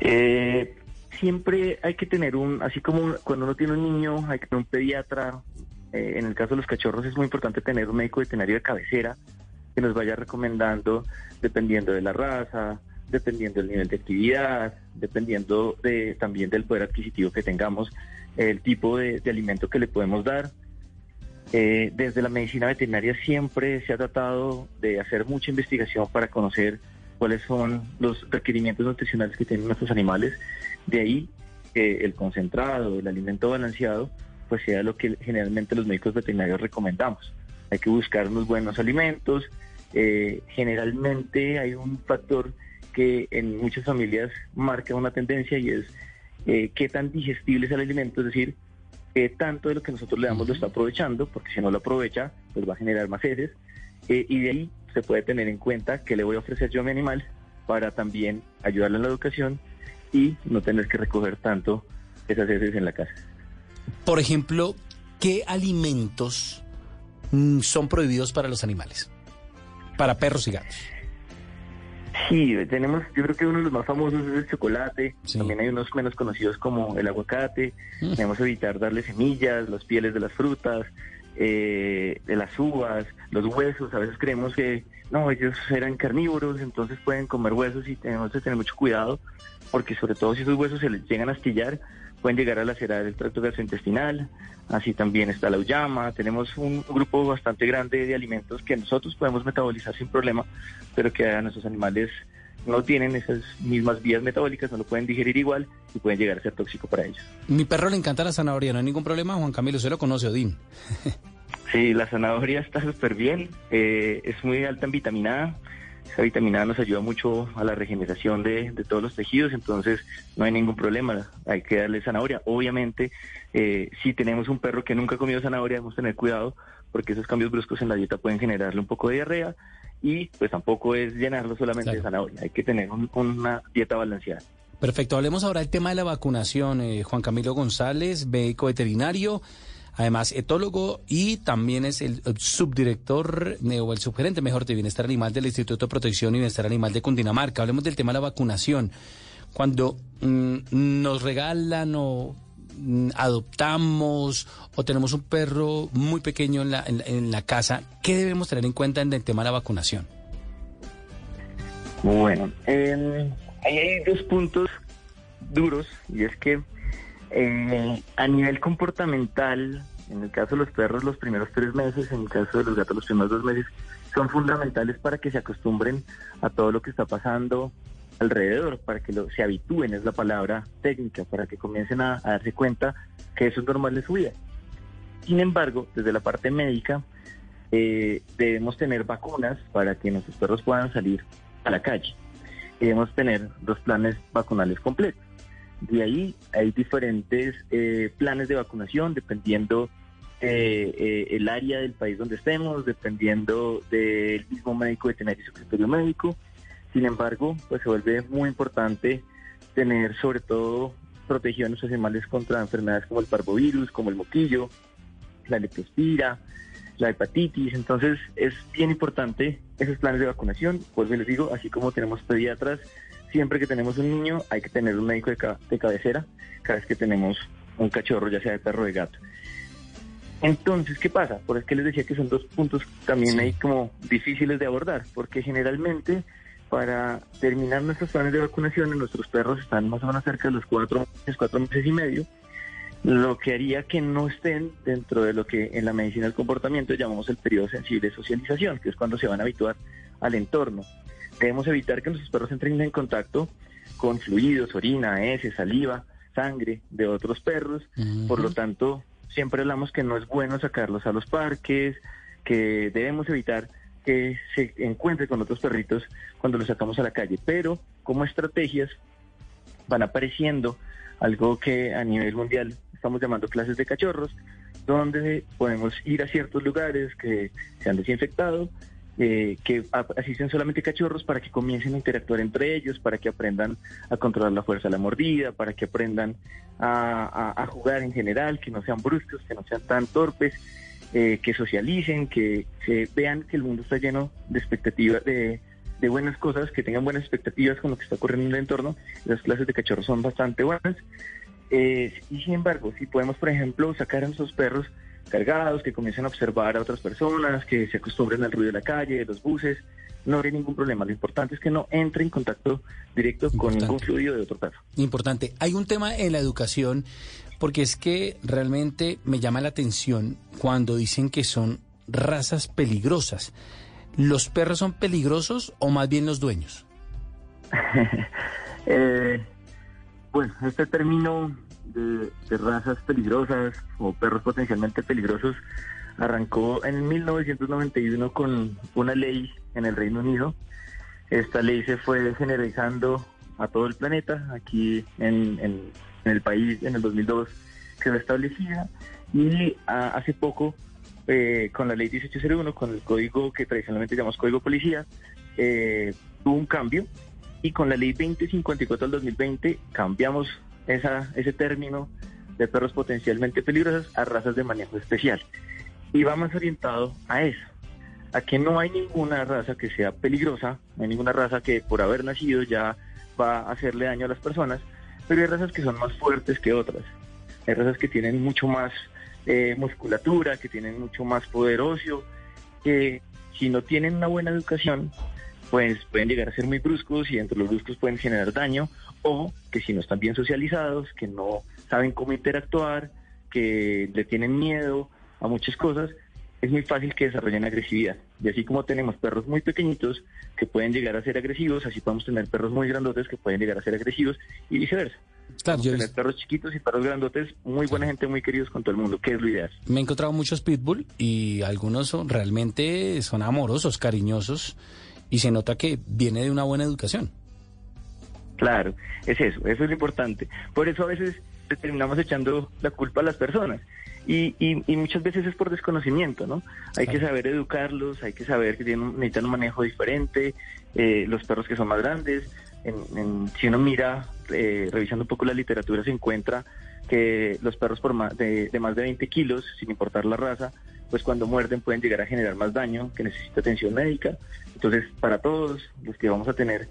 Eh, siempre hay que tener un, así como cuando uno tiene un niño, hay que tener un pediatra. Eh, en el caso de los cachorros es muy importante tener un médico veterinario de cabecera que nos vaya recomendando dependiendo de la raza, dependiendo del nivel de actividad, dependiendo de, también del poder adquisitivo que tengamos, el tipo de, de alimento que le podemos dar. Eh, desde la medicina veterinaria siempre se ha tratado de hacer mucha investigación para conocer cuáles son los requerimientos nutricionales que tienen nuestros animales. De ahí que el concentrado, el alimento balanceado, pues sea lo que generalmente los médicos veterinarios recomendamos. Hay que buscar unos buenos alimentos. Eh, generalmente hay un factor que en muchas familias marca una tendencia y es eh, qué tan digestible es el alimento, es decir, qué tanto de lo que nosotros le damos lo está aprovechando, porque si no lo aprovecha, pues va a generar más heces. Eh, y de ahí se puede tener en cuenta qué le voy a ofrecer yo a mi animal para también ayudarle en la educación y no tener que recoger tanto esas heces en la casa. Por ejemplo, ¿qué alimentos mm, son prohibidos para los animales? Para perros y gatos. Sí, tenemos, yo creo que uno de los más famosos es el chocolate, también hay unos menos conocidos como el aguacate, debemos evitar darle semillas, las pieles de las frutas, eh, de las uvas, los huesos, a veces creemos que no, ellos eran carnívoros, entonces pueden comer huesos y tenemos que tener mucho cuidado, porque sobre todo si esos huesos se les llegan a astillar, pueden llegar a lacerar el tracto gastrointestinal, así también está la uyama, tenemos un grupo bastante grande de alimentos que nosotros podemos metabolizar sin problema, pero que a nuestros animales no tienen esas mismas vías metabólicas, no lo pueden digerir igual y pueden llegar a ser tóxico para ellos. Mi perro le encanta la zanahoria, no hay ningún problema, Juan Camilo, usted lo conoce, Odín. Sí, la zanahoria está súper bien, eh, es muy alta en vitamina A. Esa vitamina A nos ayuda mucho a la regeneración de, de todos los tejidos, entonces no hay ningún problema, hay que darle zanahoria. Obviamente, eh, si tenemos un perro que nunca ha comido zanahoria, debemos tener cuidado porque esos cambios bruscos en la dieta pueden generarle un poco de diarrea y pues tampoco es llenarlo solamente de zanahoria, hay que tener un- una dieta balanceada. Perfecto, hablemos ahora del tema de la vacunación. Eh, Juan Camilo González, médico veterinario, además etólogo y también es el subdirector eh, o el subgerente, mejor, de Bienestar Animal del Instituto de Protección y Bienestar Animal de Cundinamarca. Hablemos del tema de la vacunación. Cuando mm, nos regalan o mm, adoptamos o tenemos un perro muy pequeño en la, en, la- en la casa, ¿qué debemos tener en cuenta en el tema de la vacunación? Bueno, eh, ahí hay dos puntos duros y es que eh, a nivel comportamental, en el caso de los perros los primeros tres meses, en el caso de los gatos los primeros dos meses, son fundamentales para que se acostumbren a todo lo que está pasando alrededor, para que se habitúen, es la palabra técnica, para que comiencen a, a darse cuenta que eso es normal de su vida. Sin embargo, desde la parte médica, eh, debemos tener vacunas para que nuestros perros puedan salir a la calle. Debemos tener dos planes vacunales completos. De ahí hay diferentes eh, planes de vacunación dependiendo eh, el área del país donde estemos, dependiendo del mismo médico veterinario y su criterio médico. Sin embargo, pues se vuelve muy importante tener sobre todo protegido a nuestros animales contra enfermedades como el parvovirus, como el moquillo, la leptospira, la hepatitis. Entonces es bien importante esos planes de vacunación. Pues les digo, así como tenemos pediatras, siempre que tenemos un niño hay que tener un médico de, ca- de cabecera cada vez que tenemos un cachorro, ya sea de perro o de gato. Entonces, ¿qué pasa? Por eso que les decía que son dos puntos también ahí como difíciles de abordar, porque generalmente para terminar nuestros planes de vacunación nuestros perros están más o menos cerca de los cuatro meses, cuatro meses y medio, lo que haría que no estén dentro de lo que en la medicina del comportamiento llamamos el periodo sensible de socialización, que es cuando se van a habituar al entorno. Debemos evitar que nuestros perros entren en contacto con fluidos, orina, heces, saliva, sangre de otros perros. Por lo tanto, siempre hablamos que no es bueno sacarlos a los parques, que debemos evitar que se encuentre con otros perritos cuando los sacamos a la calle. Pero como estrategias, van apareciendo algo que a nivel mundial estamos llamando clases de cachorros, donde podemos ir a ciertos lugares que se han desinfectado, eh, que asisten solamente cachorros para que comiencen a interactuar entre ellos, para que aprendan a controlar la fuerza de la mordida, para que aprendan a, jugar en general, que no sean bruscos, que no sean tan torpes, eh, que socialicen, que, que vean que el mundo está lleno de expectativas, de, de buenas cosas, que tengan buenas expectativas con lo que está ocurriendo en el entorno. Las clases de cachorros son bastante buenas. Eh, y sin embargo, si podemos, por ejemplo, sacar a nuestros perros cargados, que comiencen a observar a otras personas, que se acostumbren al ruido de la calle, de los buses, no habría ningún problema. Lo importante es que no entre en contacto directo con ningún fluido de otro perro. Importante. Hay un tema en la educación, porque es que realmente me llama la atención cuando dicen que son razas peligrosas. ¿Los perros son peligrosos o más bien los dueños? (laughs) Eh, bueno, este término de, de razas peligrosas o perros potencialmente peligrosos arrancó en 1991 con una ley en el Reino Unido. Esta ley se fue generalizando a todo el planeta. Aquí en, en- en el país, en el 2002, quedó establecida. Y ah, hace poco, eh, con la ley 1801, con el código que tradicionalmente llamamos código policía, eh, tuvo un cambio y con la ley 2054 del 2020 cambiamos esa, ese término de perros potencialmente peligrosos a razas de manejo especial. Y va más orientado a eso, a que no hay ninguna raza que sea peligrosa, no hay ninguna raza que por haber nacido ya va a hacerle daño a las personas, pero hay razas que son más fuertes que otras. Hay razas que tienen mucho más eh, musculatura, que tienen mucho más poder óseo, que si no tienen una buena educación, pues pueden llegar a ser muy bruscos y entre los bruscos pueden generar daño, o que si no están bien socializados, que no saben cómo interactuar, que le tienen miedo a muchas cosas, es muy fácil que desarrollen agresividad. Y así como tenemos perros muy pequeñitos que pueden llegar a ser agresivos, así podemos tener perros muy grandotes que pueden llegar a ser agresivos y viceversa. Claro, yo tener perros chiquitos y perros grandotes, muy buena gente, muy queridos con todo el mundo, que es lo ideal. me he encontrado muchos pitbull y algunos son, realmente son amorosos, cariñosos y se nota que viene de una buena educación. Claro, es eso, eso es lo importante. Por eso a veces terminamos echando la culpa a las personas. Y, y, y muchas veces es por desconocimiento, ¿no? Hay que saber educarlos, hay que saber que tienen, necesitan un manejo diferente, eh, los perros que son más grandes. En, en- si uno mira, eh, revisando un poco la literatura, se encuentra que los perros por más de, de más de 20 kilos, sin importar la raza, pues cuando muerden pueden llegar a generar más daño, que necesita atención médica. Entonces, para todos los que vamos a tener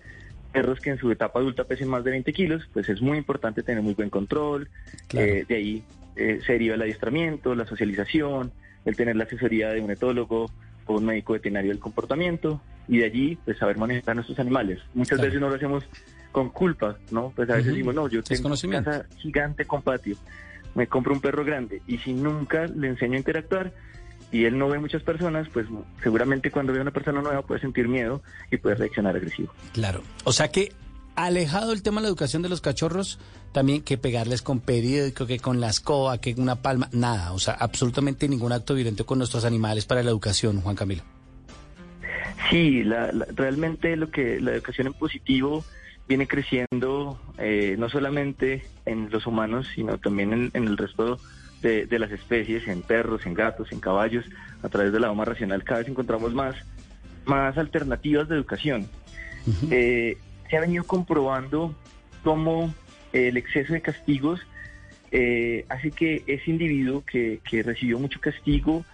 perros que en su etapa adulta pesen más de 20 kilos, pues es muy importante tener muy buen control. Eh, de ahí eh, se deriva el adiestramiento, la socialización, el tener la asesoría de un etólogo o un médico veterinario del comportamiento y de allí pues saber manejar a nuestros animales. Muchas Claro. veces no lo hacemos con culpa, ¿no? Pues a veces Ujú. decimos, no, yo tengo una casa gigante con patio, me compro un perro grande y si nunca le enseño a interactuar y él no ve muchas personas, pues seguramente cuando ve a una persona nueva puede sentir miedo y puede reaccionar agresivo. Claro. O sea que alejado el tema de la educación de los cachorros, también que pegarles con periódico, que con la escoba, que una palma, nada. O sea, absolutamente ningún acto violento con nuestros animales para la educación, Juan Camilo. Sí, la- la- realmente lo que la educación en positivo viene creciendo eh, no solamente en los humanos, sino también en, en el resto de, de las especies, en perros, en gatos, en caballos, a través de la doma racional cada vez encontramos más, más alternativas de educación. Eh, se ha venido comprobando cómo el exceso de castigos eh, hace que ese individuo que, que recibió mucho castigo,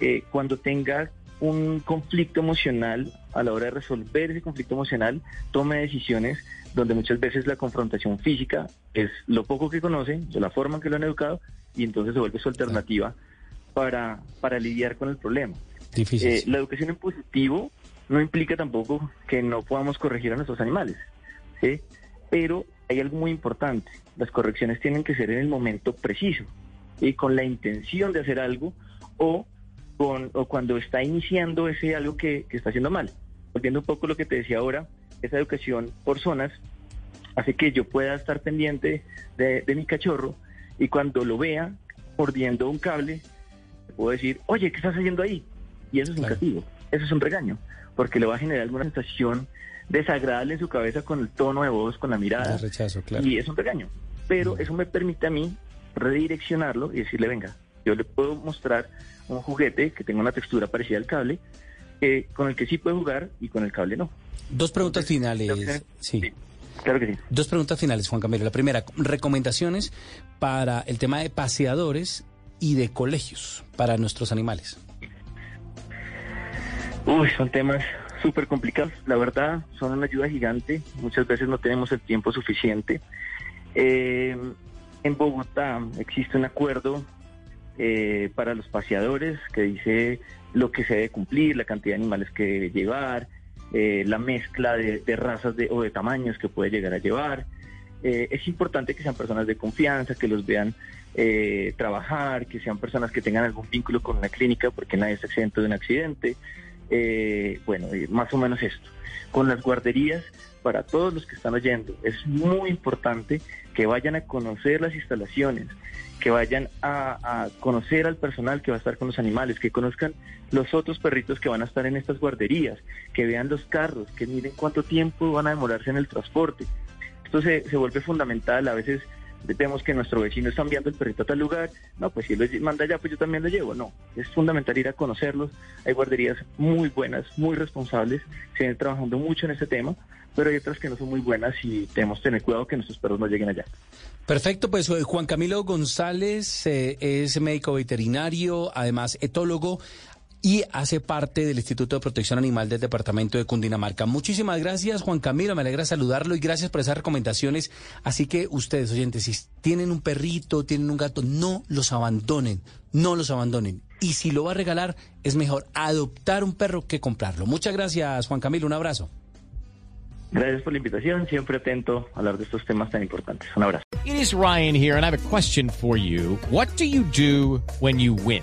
eh, cuando tenga un conflicto emocional, a la hora de resolver ese conflicto emocional, tome decisiones donde muchas veces la confrontación física es lo poco que conocen, de la forma en que lo han educado, y entonces se vuelve su alternativa para, para lidiar con el problema. Difícil. Eh, la educación en positivo no implica tampoco que no podamos corregir a nuestros animales, ¿sí? pero hay algo muy importante, las correcciones tienen que ser en el momento preciso y con la intención de hacer algo o, con, o cuando está iniciando ese algo que, que está haciendo mal. Volviendo un poco a lo que te decía ahora, esa educación por zonas hace que yo pueda estar pendiente de, de mi cachorro y cuando lo vea mordiendo un cable, le puedo decir, oye, ¿qué estás haciendo ahí? Y eso es un castigo. eso es un regaño, porque le va a generar alguna sensación desagradable en su cabeza con el tono de voz, con la mirada. rechazo, claro. Y es un regaño. Pero eso me permite a mí redireccionarlo y decirle, venga, yo le puedo mostrar un juguete que tenga una textura parecida al cable, eh, con el que sí puede jugar y con el cable no. Dos preguntas finales. Sí. Claro que sí. Dos preguntas finales, Juan Camilo. La primera, recomendaciones para el tema de paseadores y de colegios para nuestros animales. Uy, son temas súper complicados. La verdad, son una ayuda gigante. Muchas veces no tenemos el tiempo suficiente. Eh, en Bogotá existe un acuerdo eh, para los paseadores que dice lo que se debe cumplir, la cantidad de animales que debe llevar, eh, la mezcla de, razas de, o de tamaños que puede llegar a llevar. Eh, es importante que sean personas de confianza, que los vean eh, trabajar, que sean personas que tengan algún vínculo con una clínica, porque nadie está exento de un accidente. Eh, bueno, más o menos esto. Con las guarderías, para todos los que están oyendo, es muy importante que vayan a conocer las instalaciones, que vayan a, conocer al personal que va a estar con los animales, que conozcan los otros perritos que van a estar en estas guarderías, que vean los carros, que miren cuánto tiempo van a demorarse en el transporte. Esto se, se vuelve fundamental, a veces vemos que nuestro vecino está enviando el perrito a tal lugar, no, pues si él lo manda allá, pues yo también lo llevo, no, es fundamental ir a conocerlos, hay guarderías muy buenas, muy responsables, se viene trabajando mucho en este tema, pero hay otras que no son muy buenas y tenemos que tener cuidado que nuestros perros no lleguen allá. Perfecto, pues eh, Juan Camilo González eh, es médico veterinario, además etólogo y hace parte del Instituto de Protección Animal del Departamento de Cundinamarca. Muchísimas gracias, Juan Camilo, me alegra saludarlo y gracias por esas recomendaciones. Así que ustedes, oyentes, si tienen un perrito, tienen un gato, no los abandonen, no los abandonen. Y si lo va a regalar, es mejor adoptar un perro que comprarlo. Muchas gracias, Juan Camilo, un abrazo. Gracias por la invitación, siempre atento a hablar de estos temas tan importantes. Un abrazo. It is Ryan here, and I have a question for you. What do you do when you win?